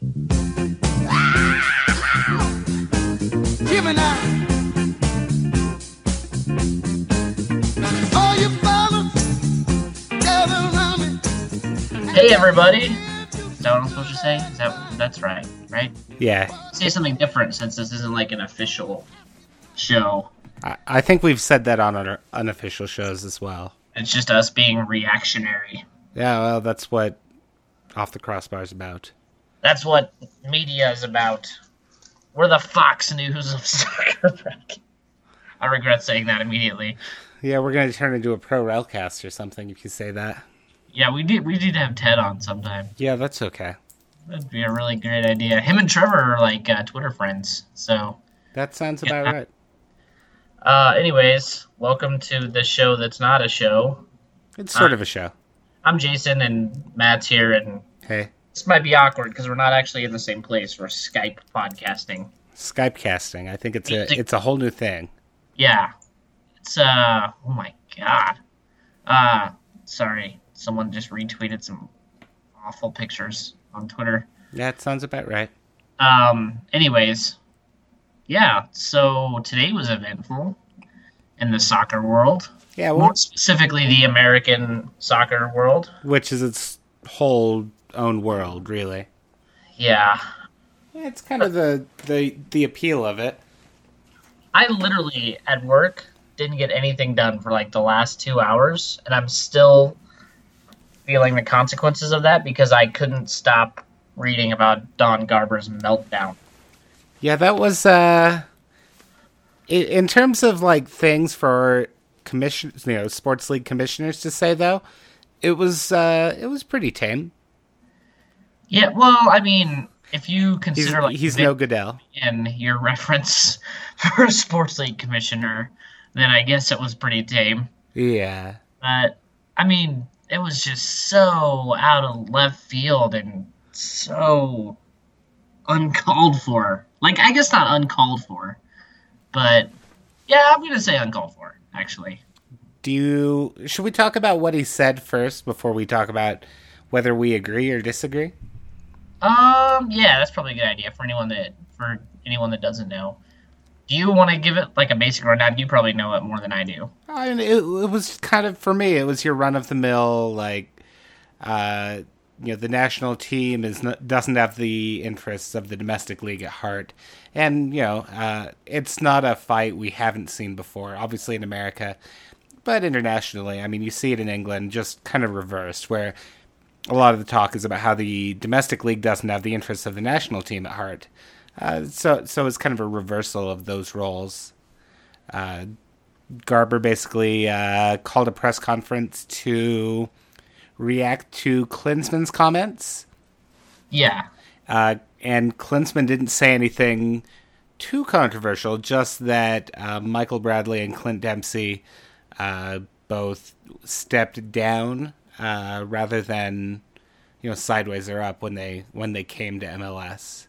Hey everybody! Is that what I'm supposed to say? Is that that's right, right? Yeah, Say something different since this isn't like an official show. I, I think we've said that on our unofficial shows as well. It's just us being reactionary. Yeah, well, that's what Off the Crossbar is about. That's what media is about. We're the Fox News of soccer. bracket. I regret saying that immediately. Yeah, we're gonna turn into a pro railcast or something if you say that. Yeah, we did. We need to have Ted on sometime. Yeah, that's okay. That'd be a really great idea. Him and Trevor are like uh, Twitter friends. So, That sounds about Yeah. right. uh, anyways, welcome to the show that's not a show. It's sort of a show. I'm Jason, and Matt's here, and Hey, this might be awkward because we're not actually in the same place. We're Skype podcasting. Skype casting. I think it's a it's a whole new thing. Yeah, it's uh. Oh my god. Uh, sorry. Someone just retweeted some awful pictures on Twitter. Yeah, it sounds about right. Um. Anyways, yeah. So today was eventful in the soccer world. Yeah, well, More specifically, the American soccer world. which is its whole own world, really. Yeah. Yeah, it's kind of the the the appeal of it. I literally at work didn't get anything done for like the last two hours, and I'm still feeling the consequences of that because I couldn't stop reading about Don Garber's meltdown. Yeah, that was uh in terms of like things for commission, you know, sports league commissioners to say though, it was uh it was pretty tame. Yeah, well, I mean, if you He's consider like he's Vic no Goodell. in your reference for a sports league commissioner, then I guess it was pretty tame. Yeah. But I mean, it was just so out of left field and so uncalled for. Like, I guess not uncalled for, but yeah, I'm gonna say uncalled for. Actually, Do you should we talk about what he said first before we talk about whether we agree or disagree? Um, yeah, that's probably a good idea for anyone that for anyone that doesn't know. Do you want to give it like a basic rundown? You probably know it more than I do. I mean, it, it was kind of for me. It was your run of the mill, like, uh, you know, the national team is not, doesn't have the interests of the domestic league at heart, and you know, uh, it's not a fight we haven't seen before. Obviously in America, but internationally, I mean, you see it in England, just kind of reversed, where a lot of the talk is about how the domestic league doesn't have the interests of the national team at heart. Uh, so, so it's kind of a reversal of those roles. Uh, Garber basically uh, called a press conference to react to Klinsmann's comments. Yeah, Uh, and Klinsmann didn't say anything too controversial, just that uh, Michael Bradley and Clint Dempsey uh, both stepped down uh, rather than you know sideways or up when they when they came to MLS.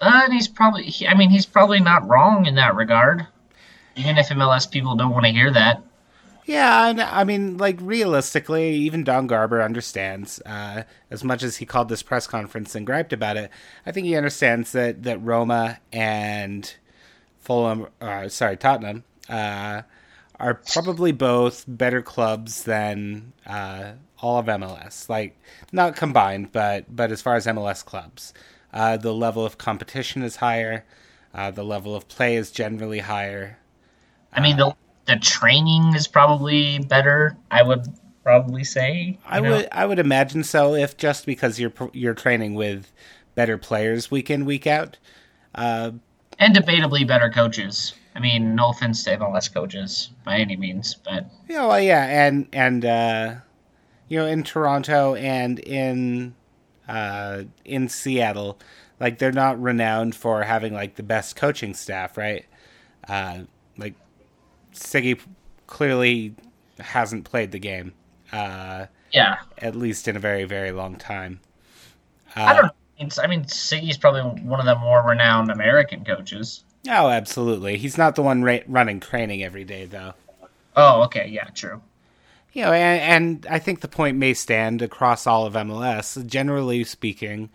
uh, and he's probably. He, I mean, he's probably not wrong in that regard. Even if MLS people don't want to hear that. Yeah, and I mean, like realistically, even Don Garber understands. Uh, as much as he called this press conference and griped about it, I think he understands that that Roma and Fulham, uh, sorry, Tottenham, uh, are probably both better clubs than uh, all of MLS. Like not combined, but but as far as MLS clubs, uh, the level of competition is higher. Uh, the level of play is generally higher. I mean, the the training is probably better. I would probably say. I know? would I would imagine so if just because you're you're training with better players week in week out. Uh, and debatably better coaches. I mean, no offense to MLS coaches by any means, but you know, well, yeah, and and uh, you know, in Toronto and in uh, in Seattle, like they're not renowned for having like the best coaching staff, right? Uh, like Sigi clearly hasn't played the game, uh, yeah, at least in a very very long time. Uh, I don't know. I mean, Sigi's probably one of the more renowned American coaches. Oh, absolutely. He's not the one ra- running training every day, though. Oh, okay, yeah, true. You know, and, and I think the point may stand across all of MLS. Generally speaking,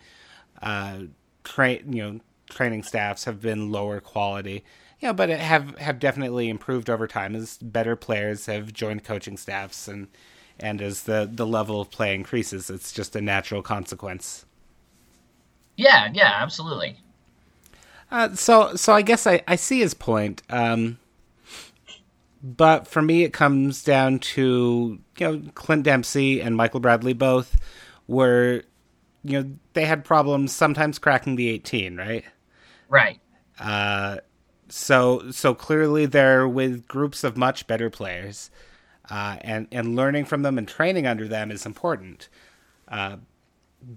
uh, tra- you know training staffs have been lower quality. You know, but it have have definitely improved over time as better players have joined coaching staffs and and as the the level of play increases, it's just a natural consequence. Yeah, yeah, absolutely. Uh, so so I guess I, I see his point. Um, but for me, it comes down to you know Clint Dempsey and Michael Bradley both were you know they had problems sometimes cracking the 18, right? Right. Uh, so so clearly they're with groups of much better players, uh, and and learning from them and training under them is important. Uh,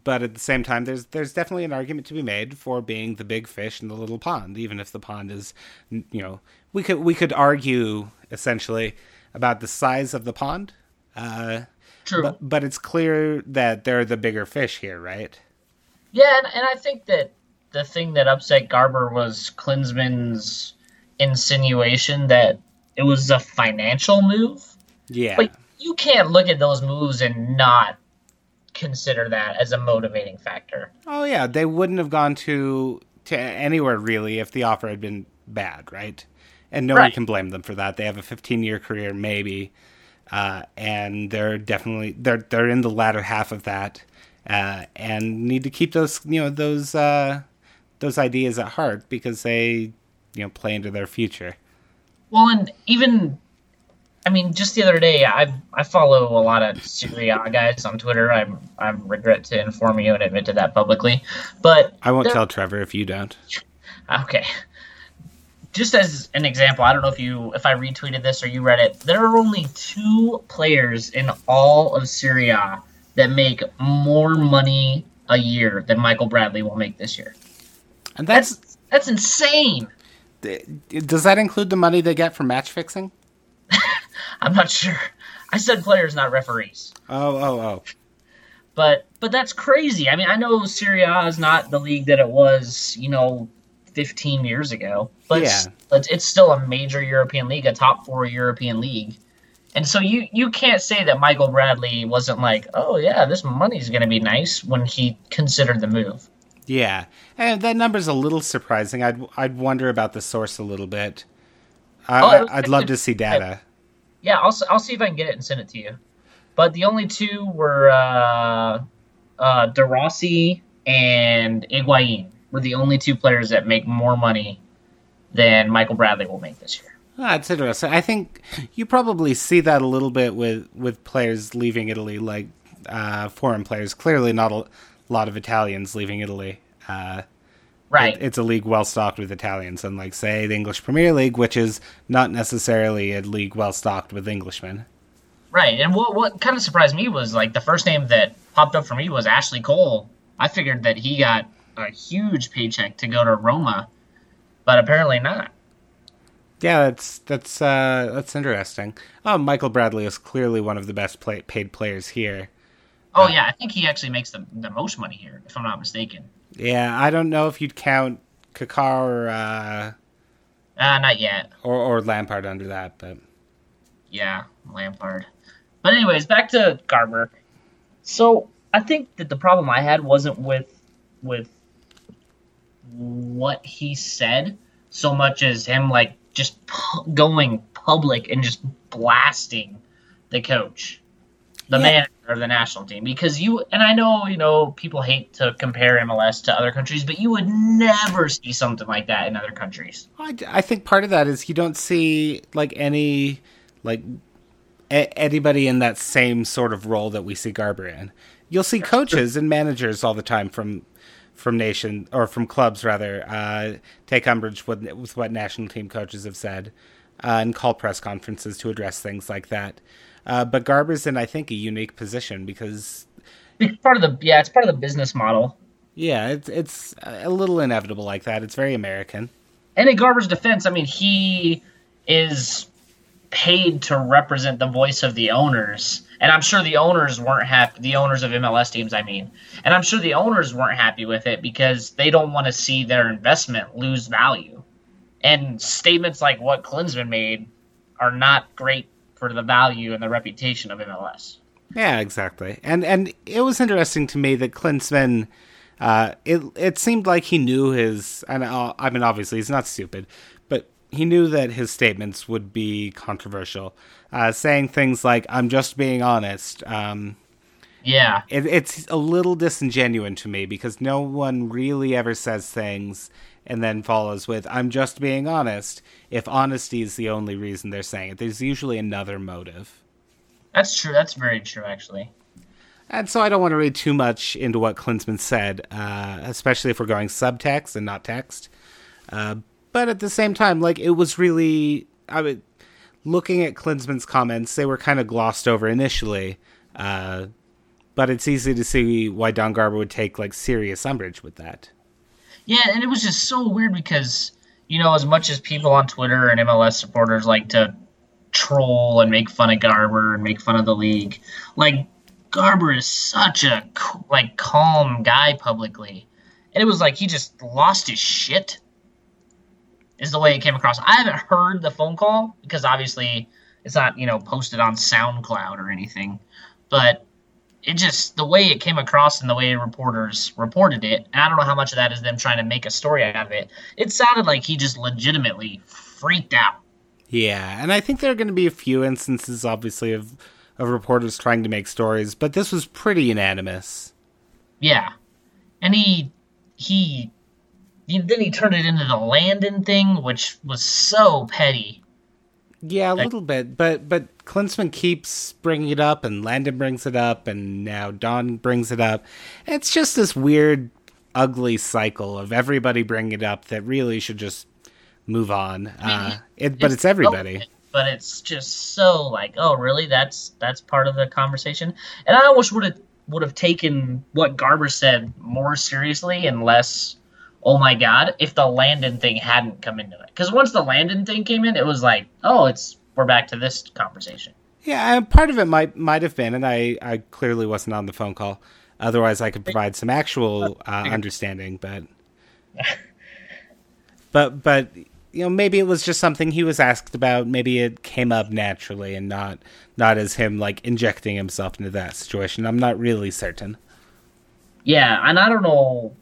but at the same time, there's there's definitely an argument to be made for being the big fish in the little pond, even if the pond is, you know, we could we could argue essentially about the size of the pond. Uh, True. but, but it's clear that they're the bigger fish here, right? Yeah, and, and I think that the thing that upset Garber was Klinsmann's insinuation that it was a financial move. Yeah. But you can't look at those moves and not consider that as a motivating factor. Oh yeah, they wouldn't have gone to to anywhere really if the offer had been bad, right? And no one can blame them for that. They have a 15 year career, maybe, uh, and they're definitely they're they're in the latter half of that, uh, and need to keep those you know those uh, those ideas at heart because they you know play into their future. Well, and even, I mean, just the other day, I I follow a lot of Serie A guys on Twitter. I'm I regret to inform you and admit to that publicly, but I won't tell Trevor if you don't. Okay. Just as an example, I don't know if you if I retweeted this or you read it. There are only two players in all of Serie A that make more money a year than Michael Bradley will make this year. And that's That's that's insane. does that include the money they get from match fixing? I'm not sure. I said players, not referees. Oh oh oh. But but that's crazy. I mean, I know Serie A is not the league that it was, you know, 15 years ago, but it's, Yeah. but it's still a major European league, a top four European league. And so you you can't say that Michael Bradley wasn't like, oh yeah, this money's going to be nice when he considered the move. Yeah, and that number's a little surprising. I'd I'd wonder about the source a little bit. I, Oh, I, I'd love to see data. Yeah, I'll I'll see if I can get it and send it to you. But the only two were uh, uh, De Rossi and Higuain were the only two players that make more money than Michael Bradley will make this year. Ah, it's interesting. I think you probably see that a little bit with with players leaving Italy, like uh, foreign players. Clearly, not a lot of Italians leaving Italy. Uh, Right. it- it's a league well stocked with Italians, unlike say the English Premier League, which is not necessarily a league well stocked with Englishmen. Right, and what what kind of surprised me was like the first name that popped up for me was Ashley Cole. I figured that he got a huge paycheck to go to Roma, but apparently not. Yeah, that's that's uh, that's interesting. Oh, Michael Bradley is clearly one of the best play- paid players here. Oh yeah, I think he actually makes the the most money here, if I'm not mistaken. Yeah, I don't know if you'd count Kaká or, uh, Uh, not yet. or or Lampard under that, but Yeah, Lampard. But anyways, back to Garber. So I think that the problem I had wasn't with with what he said so much as him like just pu- going public and just blasting the coach, the Yeah. manager of the national team. Because you and I know you know people hate to compare MLS to other countries, but you would never see something like that in other countries. I, I think part of that is you don't see like any like a- anybody in that same sort of role that we see Garber in. You'll see coaches and managers all the time from from nation or from clubs rather uh, take umbrage with, with what national team coaches have said uh, and call press conferences to address things like that. Uh, but Garber's in, I think, a unique position because It's part of the yeah, it's part of the business model. yeah, it's it's a little inevitable like that. It's very American. And in Garber's defense, I mean, he is paid to represent the voice of the owners. And I'm sure the owners weren't happy, the owners of MLS teams, I mean. And I'm sure the owners weren't happy with it because they don't want to see their investment lose value. And statements like what Klinsmann made are not great for the value and the reputation of MLS. Yeah, exactly. And and it was interesting to me that Klinsmann Uh, it it seemed like he knew his, and uh, I mean, obviously he's not stupid, but he knew that his statements would be controversial. Uh, saying things like "I'm just being honest." Um, Yeah. it, it's a little disingenuous to me because no one really ever says things and then follows with "I'm just being honest." If honesty is the only reason they're saying it, there's usually another motive. That's true. That's very true, actually. And so I don't want to read too much into what Klinsmann said, uh, especially if we're going subtext and not text. Uh, but at the same time, like it was really, I mean, looking at Klinsmann's comments, they were kind of glossed over initially. Uh, but it's easy to see why Don Garber would take like serious umbrage with that. Yeah, and it was just so weird because, you know, as much as people on Twitter and MLS supporters like to troll and make fun of Garber and make fun of the league, like Garber is such a like calm guy publicly. And it was like he just lost his shit. Is the way it came across. I haven't heard the phone call because obviously it's not, you know, posted on SoundCloud or anything. But it just the way it came across and the way reporters reported it and i don't know how much of that is them trying to make a story out of it it sounded like he just legitimately freaked out. Yeah, and I think there are going to be a few instances, obviously, of of reporters trying to make stories, but this was pretty unanimous. yeah. And he he, he then he turned it into the landon thing which was so petty Yeah, a Like- little bit, but but Klinsmann keeps bringing it up, and Landon brings it up, and now Don brings it up. It's just this weird, ugly cycle of everybody bringing it up that really should just move on. Uh, it, but it's everybody. but it's just so like oh really that's that's part of the conversation and i almost would have would have taken what garber said more seriously and less oh my god if the landon thing hadn't come into it because once the landon thing came in it was like oh it's we're back to this conversation Yeah, and part of it might might have been, and I I clearly wasn't on the phone call. Otherwise, I could provide some actual uh, understanding, but but but you know maybe it was just something he was asked about. Maybe it came up naturally and not not as him like injecting himself into that situation. I'm not really certain. yeah and i don't know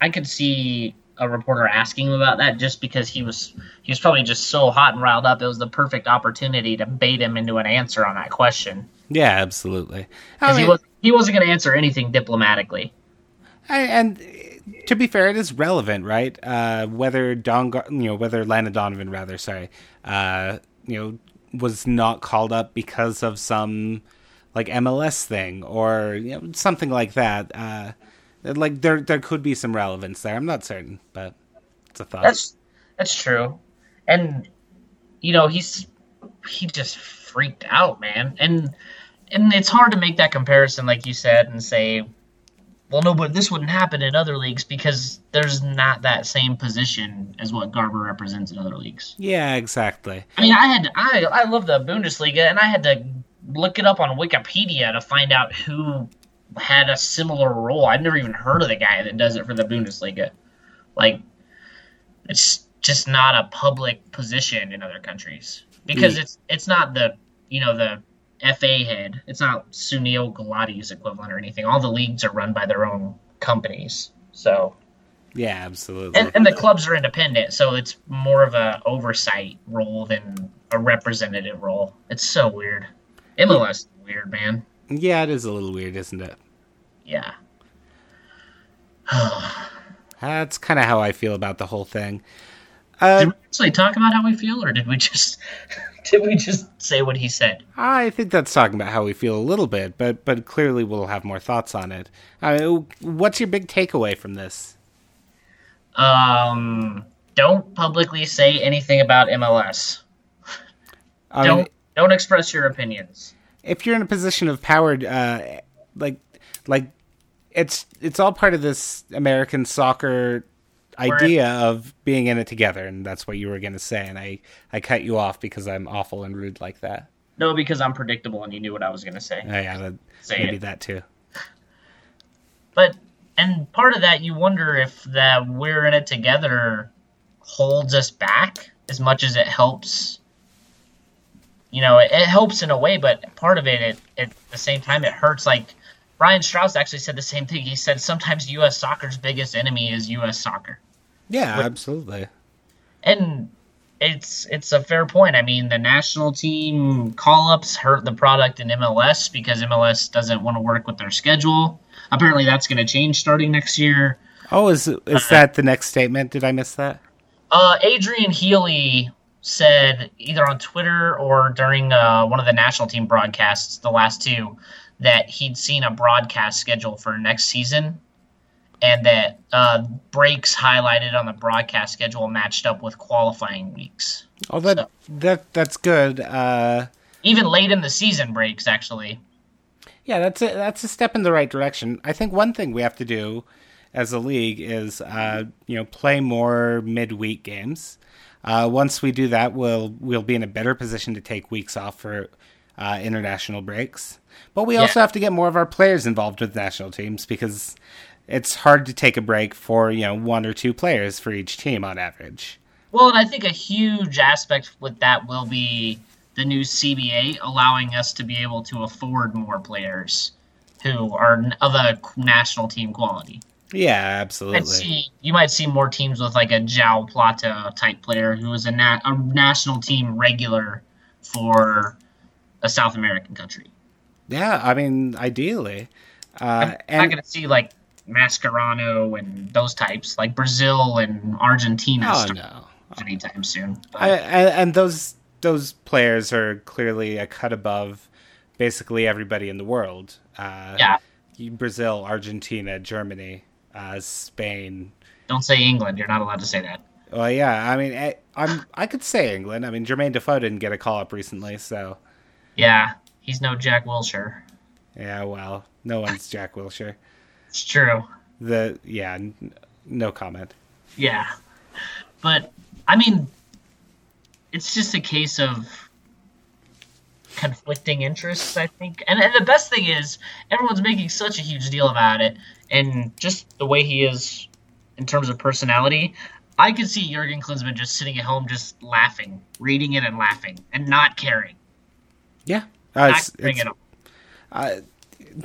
i could see a reporter asking him about that just because he was he was probably just so hot and riled up it was the perfect opportunity to bait him into an answer on that question Yeah, absolutely. I because he was he wasn't going to answer anything diplomatically. I, and to be fair, it is relevant, right? Uh, whether Don, you know, whether Landon Donovan, rather, sorry, uh, you know, was not called up because of some like MLS thing or you know, something like that. Uh, like there, there could be some relevance there. I'm not certain, but it's a thought. That's that's true, and you know he's he just freaked out, man, and and it's hard to make that comparison, like you said, and say, well, no, but this wouldn't happen in other leagues because there's not that same position as what Garber represents in other leagues. yeah, exactly. I mean, I had I I love the Bundesliga, and I had to look it up on Wikipedia to find out who had a similar role. I've never even heard of the guy that does it for the Bundesliga. Like, it's just not a public position in other countries because Mm. it's it's not the you know the FA head. It's not Sunil Gulati's equivalent or anything. All the leagues are run by their own companies. So Yeah, absolutely. and, and the clubs are independent, so it's more of a oversight role than a representative role. It's so weird. MLS is weird, man. Yeah, it is a little weird, isn't it? Yeah. That's kind of how I feel about the whole thing. Uh, Did we actually talk about how we feel, or did we just did we just say what he said? I think that's talking about how we feel a little bit, but but clearly we'll have more thoughts on it. Mean, what's your big takeaway from this? Um, don't publicly say anything about MLS. Don't don't express your opinions. If you're in a position of power, uh, like like it's it's all part of this American soccer idea of being in it together, and that's what you were going to say, and I I cut you off because I'm awful and rude like that. No, because I'm predictable, and you knew what I was going to say. Oh, yeah, that, Say maybe it. that too. But and part of that, you wonder if that we're in it together holds us back as much as it helps. You know, it, it helps in a way, but part of it, it, at the same time, it hurts. Like Brian Straus actually said the same thing. He said sometimes U.S. soccer's biggest enemy is U.S. soccer, Yeah, absolutely. and it's it's a fair point. I mean, the national team call ups hurt the product in MLS because MLS doesn't want to work with their schedule. Apparently, that's going to change starting next year. Oh, is is that the next statement? Did I miss that? Uh, Adrian Healey said either on Twitter or during uh, one of the national team broadcasts, the last two, that he'd seen a broadcast schedule for next season, and that uh, breaks highlighted on the broadcast schedule matched up with qualifying weeks. Oh, that that that's good. Uh, Even late in the season breaks, actually. yeah, that's a, that's a step in the right direction. I think one thing we have to do as a league is uh, you know play more midweek games. Uh, once we do that, we'll we'll be in a better position to take weeks off for uh, international breaks. But we also have to get more of our players involved with national teams because it's hard to take a break for you know one or two players for each team on average. Well, and I think a huge aspect with that will be the new CBA allowing us to be able to afford more players who are of a national team quality. Yeah, absolutely. see you might see more teams with like a Joao Plata type player who is a, nat- a national team regular for a South American country. Yeah, I mean, ideally. Uh, I'm not and going to see like Mascherano and those types like Brazil and Argentina oh no, anytime soon. I, and, and those those players are clearly a cut above basically everybody in the world. Uh, yeah, Brazil, Argentina, Germany, uh, Spain. don't say England. You're not allowed to say that. Well, yeah, I mean, I, I'm I could say England. I mean, Jermaine Defoe didn't get a call up recently, so Yeah, he's no Jack Wilshere. yeah. Well, no one's Jack Wilshere. It's true. The yeah, n- no comment. Yeah. But, I mean, it's just a case of conflicting interests, I think. And, and the best thing is, everyone's making such a huge deal about it. And just the way he is in terms of personality, I could see Jurgen Klinsmann just sitting at home just laughing, reading it and laughing, and not caring. Yeah, uh, Not it's, caring it's at all.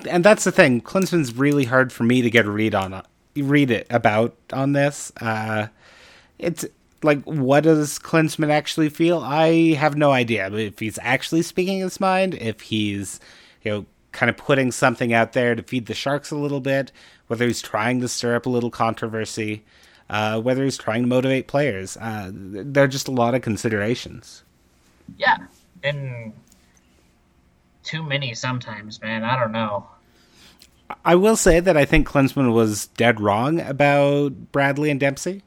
and that's the thing. Klinsmann's really hard for me to get a read on, read it about on this. Uh, it's like, what does Klinsmann actually feel? I have no idea. If he's actually speaking his mind, if he's, you know, kind of putting something out there to feed the sharks a little bit, whether he's trying to stir up a little controversy, uh, whether he's trying to motivate players, uh, there are just a lot of considerations. Yeah. And too many sometimes, man. I don't know. I will say that I think Klinsmann was dead wrong about Bradley and Dempsey.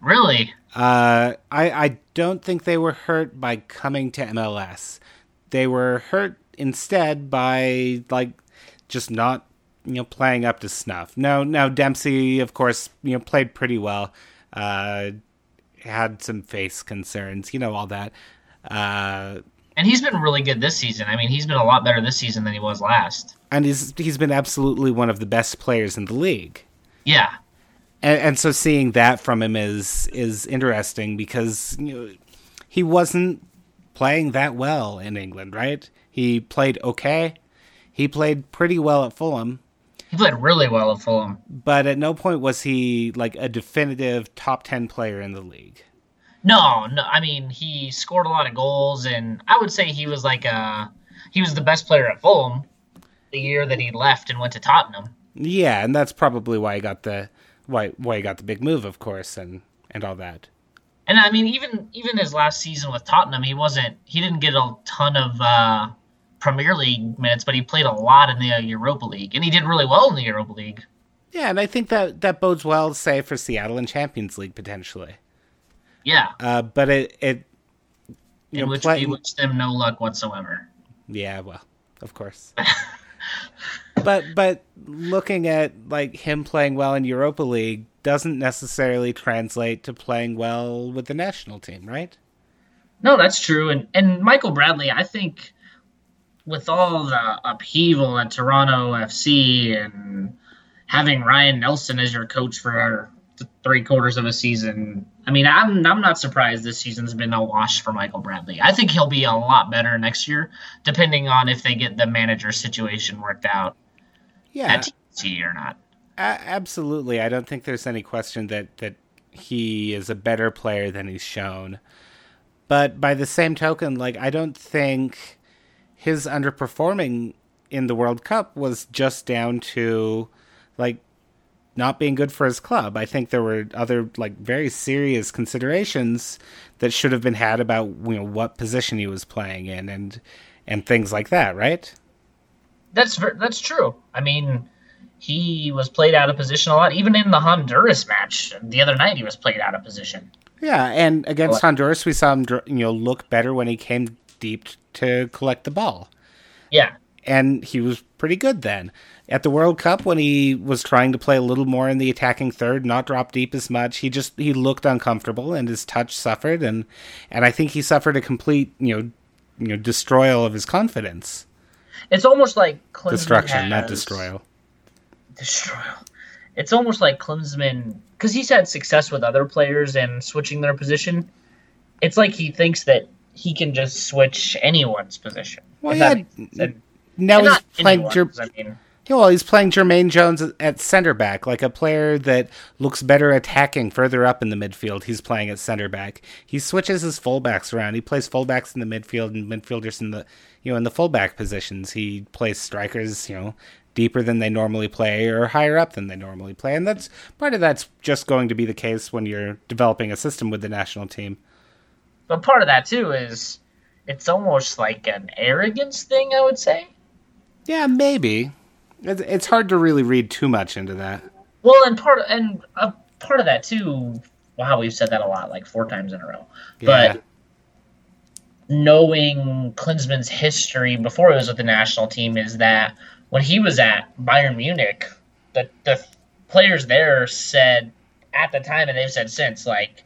Really? Uh, I I don't think they were hurt by coming to MLS. They were hurt instead by like just not you know playing up to snuff. No, now Dempsey, of course, you know played pretty well. Uh, had some face concerns, you know all that. Uh, And he's been really good this season. I mean, he's been a lot better this season than he was last. and he's he's been absolutely one of the best players in the league. Yeah. and, and so seeing that from him is is interesting because you know, he wasn't playing that well in England, right? He played okay. He played pretty well at Fulham, He played really well at Fulham. but at no point was he like a definitive top 10 player in the league. No, no. I mean, he scored a lot of goals, and I would say he was like a he was the best player at Fulham the year that he left and went to Tottenham. Yeah, and that's probably why he got the why why he got the big move, of course, and and all that. And I mean, even even his last season with Tottenham, he wasn't he didn't get a ton of uh, Premier League minutes, but he played a lot in the Europa League, and he did really well in the Europa League. Yeah, and I think that that bodes well, say, for Seattle in Champions League potentially. Yeah, Uh, but it it you in know, which play- we wish them no luck whatsoever. Yeah, well, of course. but but looking at like him playing well in Europa League doesn't necessarily translate to playing well with the national team, right? No, that's true. And and Michael Bradley, I think with all the upheaval at Toronto FC and having Ryan Nelsen as your coach for th- three quarters of a season, I mean, I'm I'm not surprised this season's been a wash for Michael Bradley. I think he'll be a lot better next year, depending on if they get the manager situation worked out. Yeah, at TNT or not. A- absolutely. I don't think there's any question that that he is a better player than he's shown. But by the same token, like I don't think his underperforming in the World Cup was just down to like not being good for his club. I think there were other like very serious considerations that should have been had about you know what position he was playing in and and things like that, right? That's that's true. I mean, he was played out of position a lot. Even in the Honduras match the other night, he was played out of position. Yeah, and against Honduras, we saw him you know look better when he came deep to collect the ball. Yeah, and he was pretty good then. At the World Cup, when he was trying to play a little more in the attacking third, not drop deep as much, he just he looked uncomfortable and his touch suffered, and and I think he suffered a complete you know you know destroyal of his confidence. it's almost like Klinsmann Destruction, not has- destroyal. Destroyal. It's almost like Klinsmann because he's had success with other players and switching their position. It's like he thinks that he can just switch anyone's position. Well, if that yeah. Now he's playing. Jer- I mean, Yeah, well, he's playing Jermaine Jones at center back, like a player that looks better attacking further up in the midfield. He's playing at center back. He switches his fullbacks around. He plays fullbacks in the midfield and midfielders in the you know in the fullback positions. He plays strikers, you know, deeper than they normally play or higher up than they normally play. And that's part of that's just going to be the case when you're developing a system with the national team. But part of that too is it's almost like an arrogance thing. I would say. Yeah, maybe. It's, it's hard to really read too much into that. Well, and part and a part of that too. Wow, we've said that a lot, like four times in a row. Yeah. But knowing Klinsmann's history before he was with the national team is that when he was at Bayern Munich, the the players there said at the time, and they've said since, like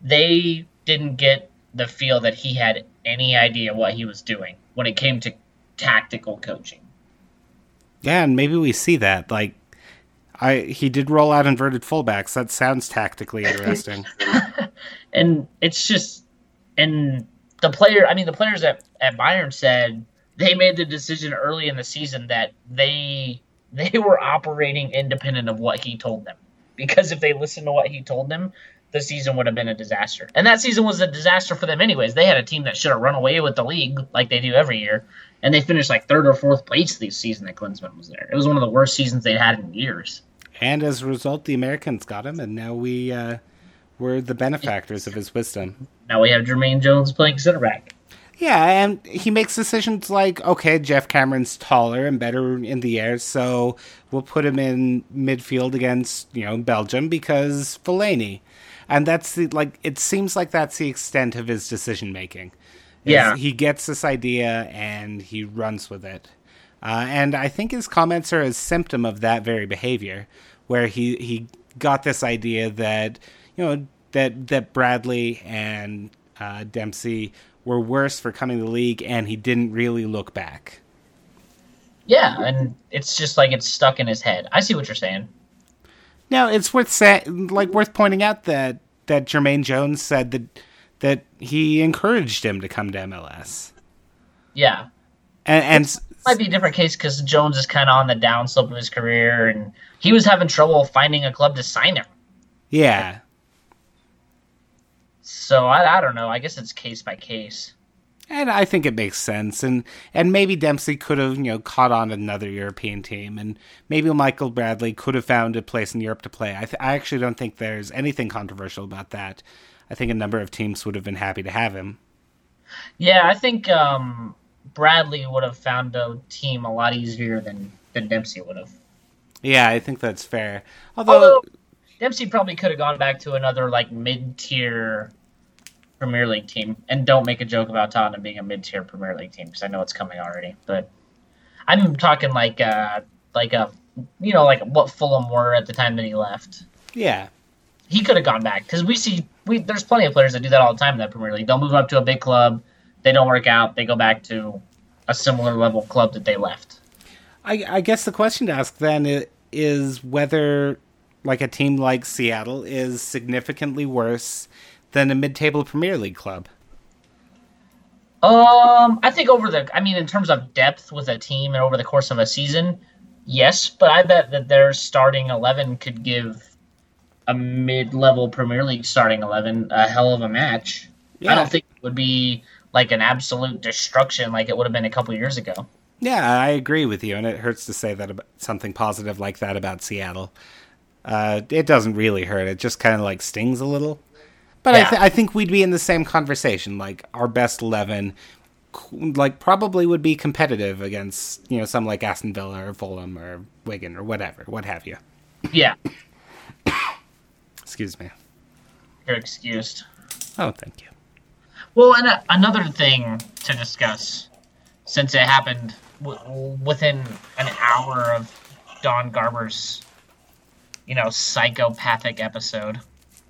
they didn't get the feel that he had any idea what he was doing when it came to tactical coaching. Yeah, and maybe we see that. Like, I he did roll out inverted fullbacks. That sounds tactically interesting. and it's just and the player i mean the players at, at bayern said they made the decision early in the season that they they were operating independent of what he told them because if they listened to what he told them the season would have been a disaster and that season was a disaster for them anyways they had a team that should have run away with the league like they do every year and they finished like third or fourth place this season that klinsmann was there it was one of the worst seasons they'd had in years and as a result, the Americans got him, and now we uh, we're the benefactors of his wisdom. now we have jermaine jones playing center back Yeah, and he makes decisions like, okay, Geoff Cameron's taller and better in the air, so we'll put him in midfield against, you know, Belgium because Fellaini. And that's the, like, it seems like that's the extent of his decision making. Yeah. He gets this idea and he runs with it. Uh, and I think his comments are a symptom of that very behavior, where he, he got this idea that, you know, that, that Bradley and uh, Dempsey were worse for coming to the league, and he didn't really look back. Yeah, and it's just like it's stuck in his head. I see what you're saying. Now, it's worth sa- like worth pointing out that that Jermaine Jones said that that he encouraged him to come to MLS, Yeah, and, and s- might be a different case because Jones is kind of on the downslope of his career, and he was having trouble finding a club to sign him. yeah, So I, I don't know. I guess it's case by case. And I think it makes sense, and and maybe Dempsey could have you know caught on another European team, and maybe Michael Bradley could have found a place in Europe to play. I, th- I actually don't think there's anything controversial about that. I think a number of teams would have been happy to have him. Yeah, I think um, Bradley would have found a team a lot easier than than Dempsey would have. Yeah, I think that's fair. Although, Although Dempsey probably could have gone back to another like mid tier Premier League team. And don't make a joke about Tottenham being a mid tier Premier League team because I know it's coming already. But I'm talking like uh like a you know like what Fulham were at the time that he left. yeah, He could have gone back because we see we there's plenty of players that do that all the time in that Premier League. They'll move up to a big club, they don't work out, they go back to a similar level club that they left. I, I guess the question to ask then is whether, like a team like Seattle, is significantly worse than a mid-table Premier League club. Um, I think over the, I mean, in terms of depth with a team and over the course of a season, Yes, but I bet that their starting eleven could give a mid-level Premier League starting eleven a hell of a match. Yeah. I don't think it would be like an absolute destruction like it would have been a couple years ago. Yeah, I agree with you, and it hurts to say that about something positive like that about Seattle. Uh, it doesn't really hurt; it just kind of like stings a little. But I, th- I think we'd be in the same conversation. Like our best eleven, like probably would be competitive against you know some like Aston Villa or Fulham or Wigan or whatever, what have you. Yeah, Excuse me. you're excused. Oh, thank you. Well, and uh, another thing to discuss, since it happened w- within an hour of Don Garber's, you know, psychopathic episode,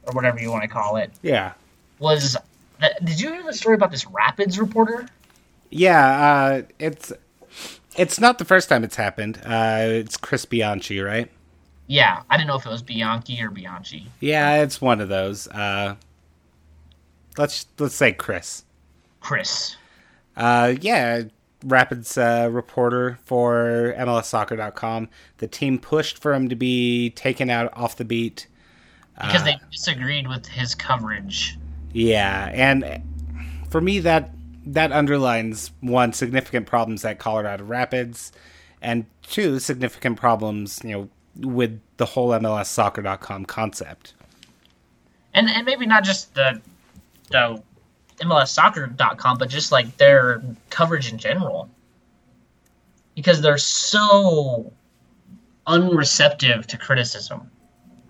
or whatever you want to call it, Yeah, was. That, did you hear the story about this Rapids reporter? yeah. Uh, it's it's not the first time it's happened. Uh, it's Chris Bianchi, right? Yeah, I didn't know if it was Bianchi or Bianchi. Yeah, it's one of those. Uh, let's let's say Chris. Chris. Uh, yeah, Rapids uh, reporter for MLSsoccer.com. The team pushed for him to be taken out off the beat. Because Uh, they disagreed with his coverage. Yeah, and for me that that underlines one significant problems at Colorado Rapids, and two significant problems, you know, with the whole MLSsoccer.com concept. and and maybe not just the the MLSsoccer.com, but just like their coverage in general, because they're so unreceptive to criticism.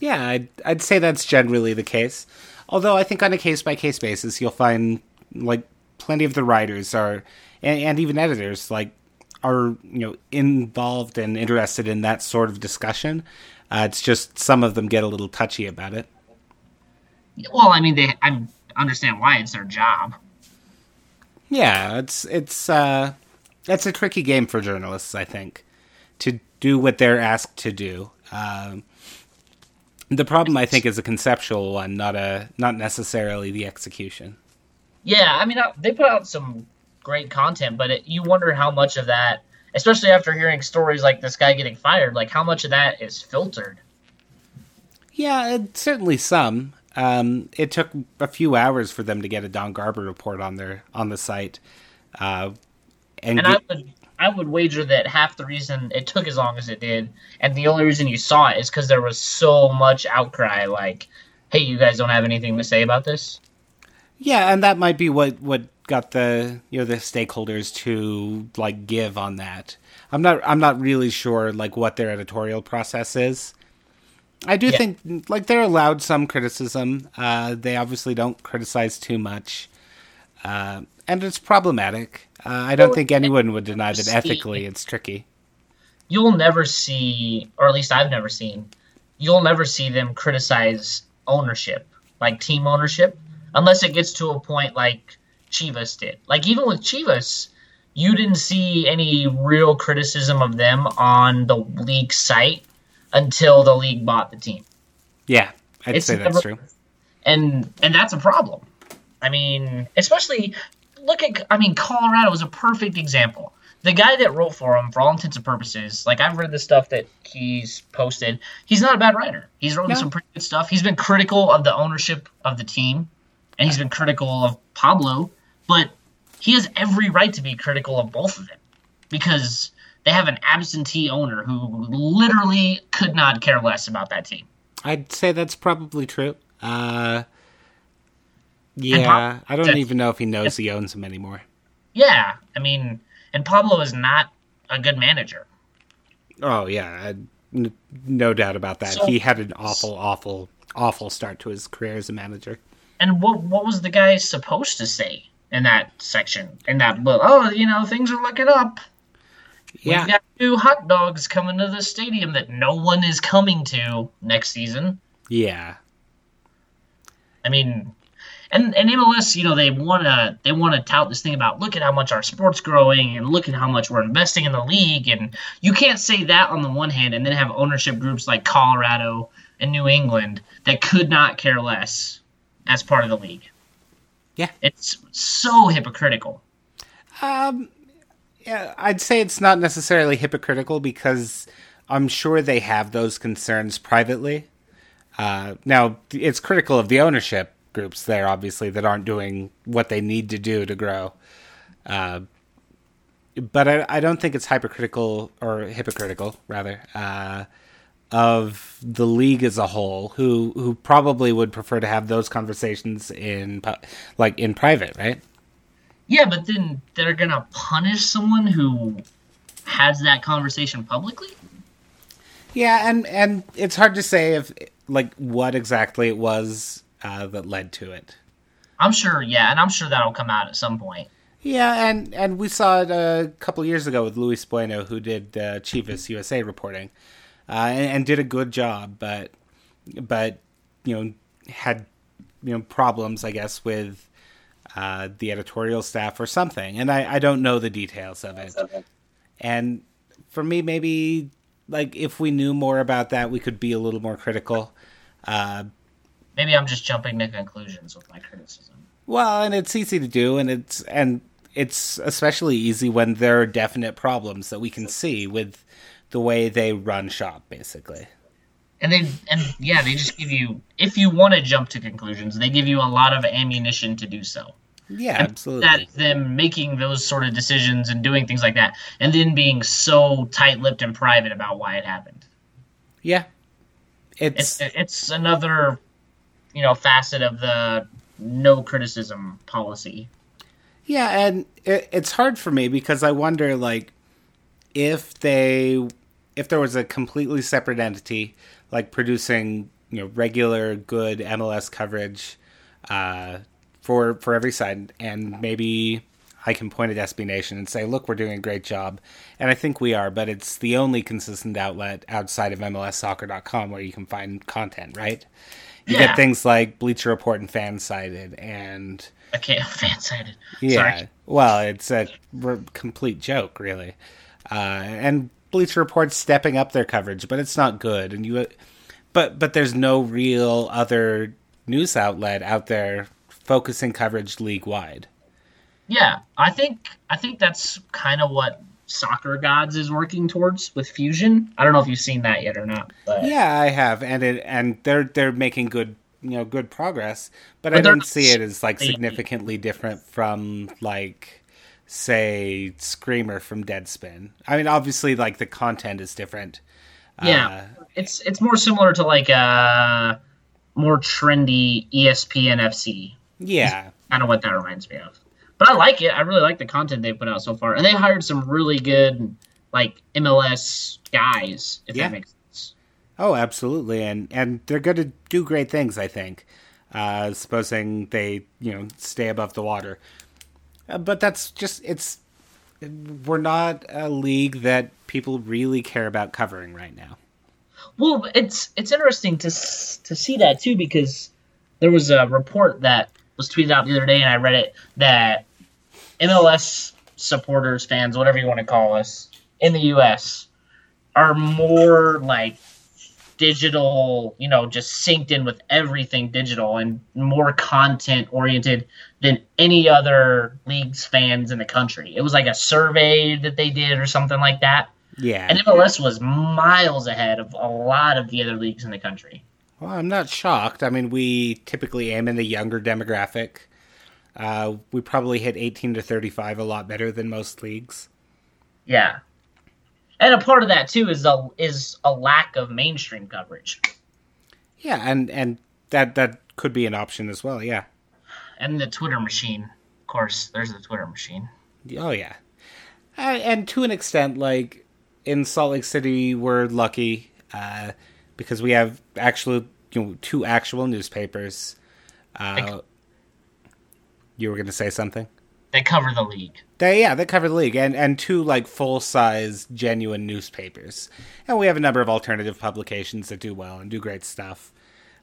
Yeah, I'd, I'd say that's generally the case. Although I think on a case by case basis, you'll find like plenty of the writers are, and, and even editors, like are you know involved and interested in that sort of discussion. Uh, it's just some of them get a little touchy about it. Well, I mean, they I understand why it's their job. Yeah, it's it's uh, it's a tricky game for journalists, I think, to do what they're asked to do. Um, the problem, I think, is a conceptual one, not a not necessarily the execution. Yeah, I mean, uh, they put out some great content, but it, you wonder how much of that, especially after hearing stories like this guy getting fired, like how much of that is filtered. Yeah, certainly some. Um, it took a few hours for them to get a Don Garber report on their on the site, uh, and, And I would I would wager that half the reason it took as long as it did, and the only reason you saw it is because there was so much outcry. Like, hey, you guys don't have anything to say about this. yeah, and that might be what what got the you know the stakeholders to like give on that. I'm not I'm not really sure like what their editorial process is. I do Yeah. think like they're allowed some criticism. Uh, they obviously don't criticize too much, uh, and it's problematic. Uh, I don't Well, think anyone would deny that see- ethically it's tricky. You'll never see, or at least I've never seen, you'll never see them criticize ownership, like team ownership, unless it gets to a point like Chivas did. Like even with Chivas, you didn't see any real criticism of them on the league site until the league bought the team. Yeah, I'd It's say that's never- true. and and that's a problem. I mean, especially look at I mean, Colorado is a perfect example. The guy that wrote for him, for all intents and purposes, like I've read the stuff that he's posted. He's not a bad writer. He's written No. some pretty good stuff. He's been critical of the ownership of the team, and he's been critical of Pablo. But he has every right to be critical of both of them because they have an absentee owner who literally could not care less about that team. I'd say that's probably true. Uh, yeah, I don't even know if he knows he owns them anymore. Yeah, I mean, and Pablo is not a good manager. Oh yeah, I, no doubt about that. So- he had an awful, awful, awful start to his career as a manager. And what what was the guy supposed to say in that section in that book? Oh, you know, things are looking up. Yeah, We've got new hot dogs coming to the stadium that no one is coming to next season. yeah, I mean, and and MLS, you know, they wanna they wanna tout this thing about look at how much our sport's growing and look at how much we're investing in the league, and you can't say that on the one hand and then have ownership groups like Colorado and New England that could not care less as part of the league. Yeah. it's so hypocritical. Um, yeah, I'd say it's not necessarily hypocritical because I'm sure they have those concerns privately. Uh, now, it's critical of the ownership groups there, obviously, that aren't doing what they need to do to grow. Uh, but I, I, don't think it's hypercritical or hypocritical, rather, uh, of the league as a whole, who who probably would prefer to have those conversations in like in private, right? Yeah, but then they're gonna punish someone who has that conversation publicly. Yeah, and and it's hard to say if like what exactly it was uh, that led to it. I'm sure, yeah, and I'm sure that'll come out at some point. Yeah, and and we saw it a couple years ago with Luis Bueno, who did uh, Chivas USA reporting, uh, and, and, did a good job, but but you know had you know problems, I guess, with uh, the editorial staff or something, and I, I don't know the details of it. And for me, maybe like if we knew more about that, we could be a little more critical. Uh, maybe I'm just jumping to conclusions with my criticism. Well, and it's easy to do, and it's and it's especially easy when there are definite problems that we can see with the way they run shop, basically. And they and yeah, they just give you if you want to jump to conclusions, they give you a lot of ammunition to do so. Yeah, and absolutely. That them making those sort of decisions and doing things like that, and then being so tight-lipped and private about why it happened. Yeah, it's it's, it's another you know facet of the no criticism policy. Yeah, and it, it's hard for me because I wonder like if they if there was a completely separate entity like producing you know regular good MLS coverage uh, for for every side, and maybe I can point at SB Nation and say, "Look, we're doing a great job," and I think we are. But it's the only consistent outlet outside of MLSsoccer.com where you can find content, right? You yeah. get things like Bleacher Report and Fansided, and okay, Fansided. Yeah, Sorry. well, it's a re- complete joke, really. Uh, and Bleacher Report's stepping up their coverage, but it's not good. And you, but but there's no real other news outlet out there focusing coverage league wide. Yeah, I think I think that's kind of what Soccer Gods is working towards with Fusion. I don't know if you've seen that yet or not. But... Yeah, I have, and it and they're they're making good you know good progress, but, but I don't see it as like significantly different from like say Screamer from Deadspin. I mean, obviously, like the content is different. Yeah, uh, it's it's more similar to like a uh, more trendy ESPN FC yeah, kind of what that reminds me of. But I like it. I really like the content they put out so far, and they hired some really good like MLS guys. If yeah. that makes sense. Oh, absolutely, and and they're going to do great things. I think, uh, supposing they you know stay above the water. Uh, but that's just it's. We're not a league that people really care about covering right now. Well, it's it's interesting to to see that too because there was a report that was tweeted out the other day, and I read it that MLS supporters, fans, whatever you want to call us, in the U.S. are more like digital, you know, just synced in with everything digital and more content oriented than any other league's fans in the country. It was like a survey that they did or something like that. Yeah. And MLS was miles ahead of a lot of the other leagues in the country. Well, I'm not shocked. I mean, we typically aim in the younger demographic. Uh, we probably hit 18 to 35 a lot better than most leagues. Yeah, and a part of that too is a is a lack of mainstream coverage. Yeah, and and that that could be an option as well. Yeah, and the Twitter machine, of course. There's the Twitter machine. Oh yeah, uh, and to an extent, like in Salt Lake City, we're lucky. Uh, because we have actually you know two actual newspapers. Uh, you were going to say something. They cover the league. They yeah, they cover the league and and two like full size genuine newspapers. And we have a number of alternative publications that do well and do great stuff.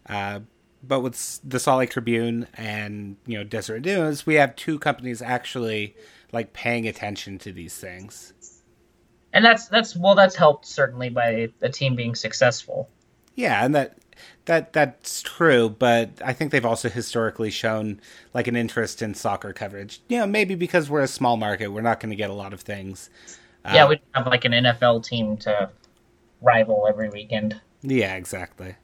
Uh, but with the Salt Lake Tribune and you know Deseret News, we have two companies actually like paying attention to these things. And that's that's well, that's helped certainly by the team being successful. Yeah, and that that that's true, but I think they've also historically shown like an interest in soccer coverage. You know, maybe because we're a small market, we're not going to get a lot of things. Yeah, uh, we have like an NFL team to rival every weekend. Yeah, exactly.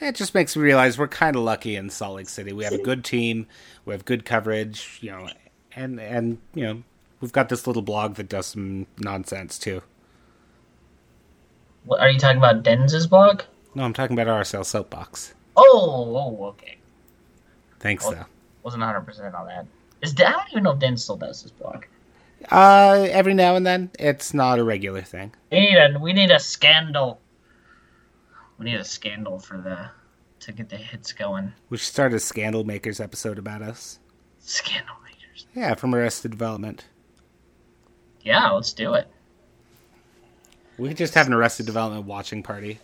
It just makes me realize we're kind of lucky in Salt Lake City. We have a good team, we have good coverage, you know, and and you know we've got this little blog that does some nonsense too. What, are you talking about Denz's blog? No, I'm talking about RSL Soapbox. Oh, oh, okay. Thanks Oh. though. Wasn't 100 percent on that. Is I don't even know if Den still does this blog. Uh, every now and then, it's not a regular thing. We need a we need a scandal. We need a scandal for the to get the hits going. We should start a Scandal Makers episode about us. Scandal makers. Yeah, from Arrested Development. Yeah, let's do it. We could just have an Arrested Development watching party.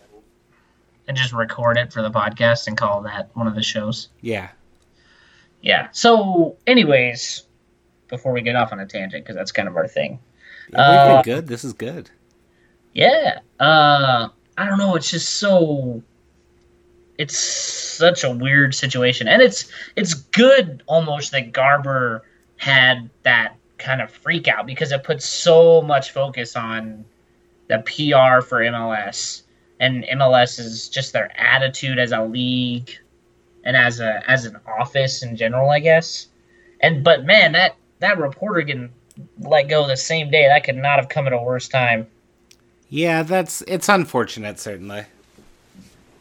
And just record it for the podcast and call that one of the shows. Yeah. Yeah. So, anyways, before we get off on a tangent, because that's kind of our thing. yeah Uh, good. This is good. Yeah. Uh I don't know, it's just so it's such a weird situation. And it's it's good almost that Garber had that kind of freak out because it puts so much focus on the PR for MLS and MLS is just their attitude as a league and as a as an office in general, I guess. And but man, that that reporter getting let go the same day, that could not have come at a worse time. Yeah, that's it's unfortunate, certainly.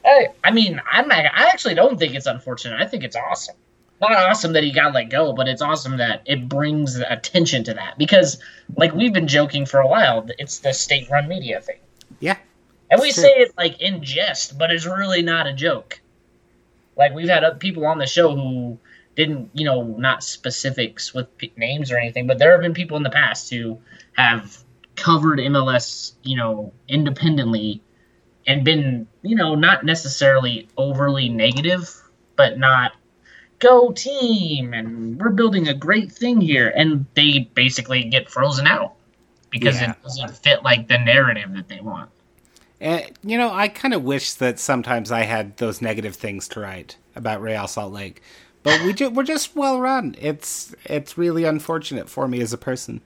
I, I mean, I'm not, I actually don't think it's unfortunate. I think it's awesome. Not awesome that he got let go, but it's awesome that it brings attention to that because, like we've been joking for a while, it's the state-run media thing. And we say it like in jest, but it's really not a joke. Like we've had other people on the show who didn't, you know, not specifics with p- names or anything, but there have been people in the past who have covered MLS, you know, independently and been, you know, not necessarily overly negative, but not go team and we're building a great thing here and they basically get frozen out because Yeah. it doesn't fit like the narrative that they want. And, you know, I kind of wish that sometimes I had those negative things to write about Real Salt Lake, but we ju- we're just well run. It's it's really unfortunate for me as a person.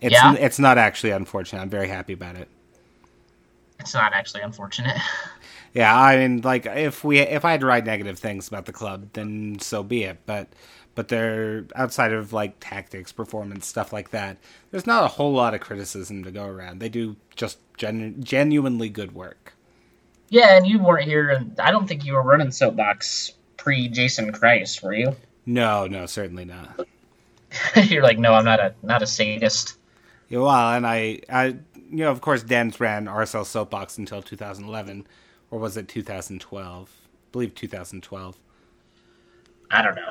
It's Yeah? it's not actually unfortunate. I'm very happy about it. It's not actually unfortunate. Yeah, I mean, like if we if I had to write negative things about the club, then so be it. But but they're outside of like tactics, performance, stuff like that. There's not a whole lot of criticism to go around. They do just genu- genuinely good work. yeah, and you weren't here and I don't think you were running soapbox pre Jason Kreis, were you? No, no, certainly not. You're like, no, I'm not a not a sadist. Yeah, well, and I, I, you know, of course, Dens ran RSL Soapbox until 2011, or was it 2012? I believe 2012. I don't know.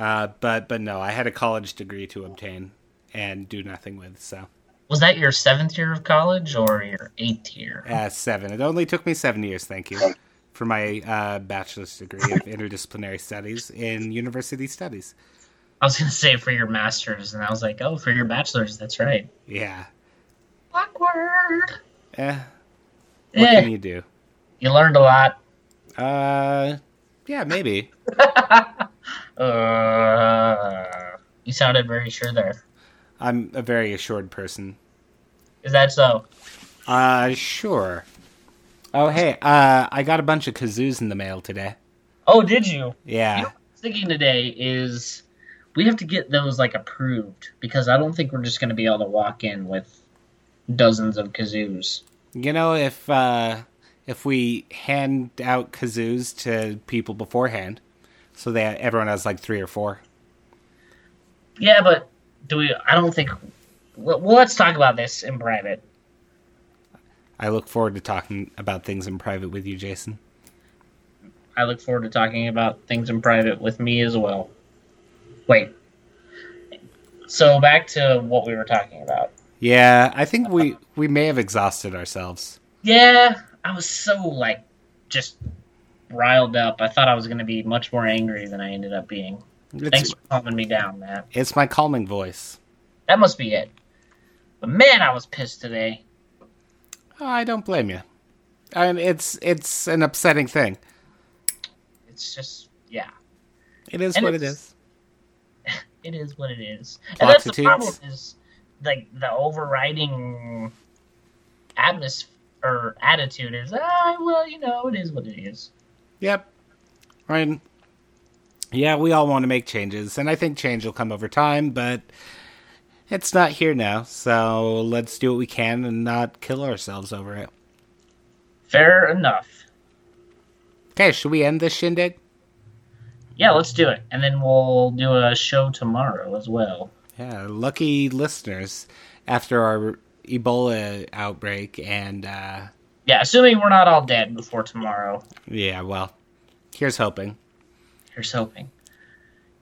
Uh, but but no, I had a college degree to obtain and do nothing with. So Was that your seventh year of college or your eighth year? uh, seven. It only took me seven years. Thank you for my uh, bachelor's degree of interdisciplinary studies in university studies. I was gonna say for your master's, and I was like, oh, for your bachelor's, that's right. Yeah. Awkward. Eh, what Yeah, can you do? you learned a lot. Uh, yeah, maybe. Uh, you sounded very sure there. I'm a very assured person. Is that so? Uh, sure. Oh, hey, uh, I got a bunch of kazoos in the mail today. Oh, did you? You know Yeah. what I was thinking today is we have to get those like approved because I don't think we're just gonna be able to walk in with dozens of kazoos. You know, if, uh, if we hand out kazoos to people beforehand, so that everyone has like three or four. Yeah, but do we? I don't think. Well, well, let's talk about this in private. I look forward to talking about things in private with you, Jason. I look forward to talking about things in private with me as well. Wait. So back to what we were talking about. Yeah, I think we, we may have exhausted ourselves. Yeah, I was so like just riled up. I thought I was going to be much more angry than I ended up being. Thanks for calming me down, Matt. it's my calming voice. That must be it. But man, I was pissed today. Oh, I don't blame you. I mean, it's it's an upsetting thing. It's just yeah, It is And what it is. It is what it is. And that's the problem is like the overriding atmosphere or attitude is, ah, well, you know, it is what it is. Yep. I mean, yeah, we all want to make changes, and I think change will come over time, but it's not here now, so let's do what we can and not kill ourselves over it. Fair enough. Okay, should we end this shindig? Yeah, let's do it. And then we'll do a show tomorrow as well. Yeah, lucky listeners after our Ebola outbreak, and uh, Yeah, assuming we're not all dead before tomorrow. yeah, well, here's hoping. Here's hoping.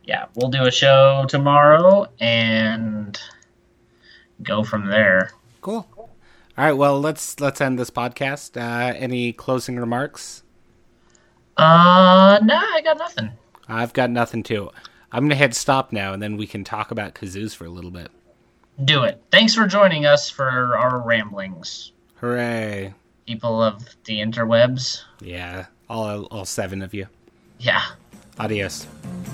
Yeah, we'll do a show tomorrow and go from there. Cool. All right, well, let's let's end this podcast. Uh, any closing remarks? Uh, nah, I got nothing. I've got nothing too. I'm gonna hit stop now, and then we can talk about kazoos for a little bit. Do it. Thanks for joining us for our ramblings, Hooray! People of the interwebs. Yeah, all all seven of you. Yeah. Adios.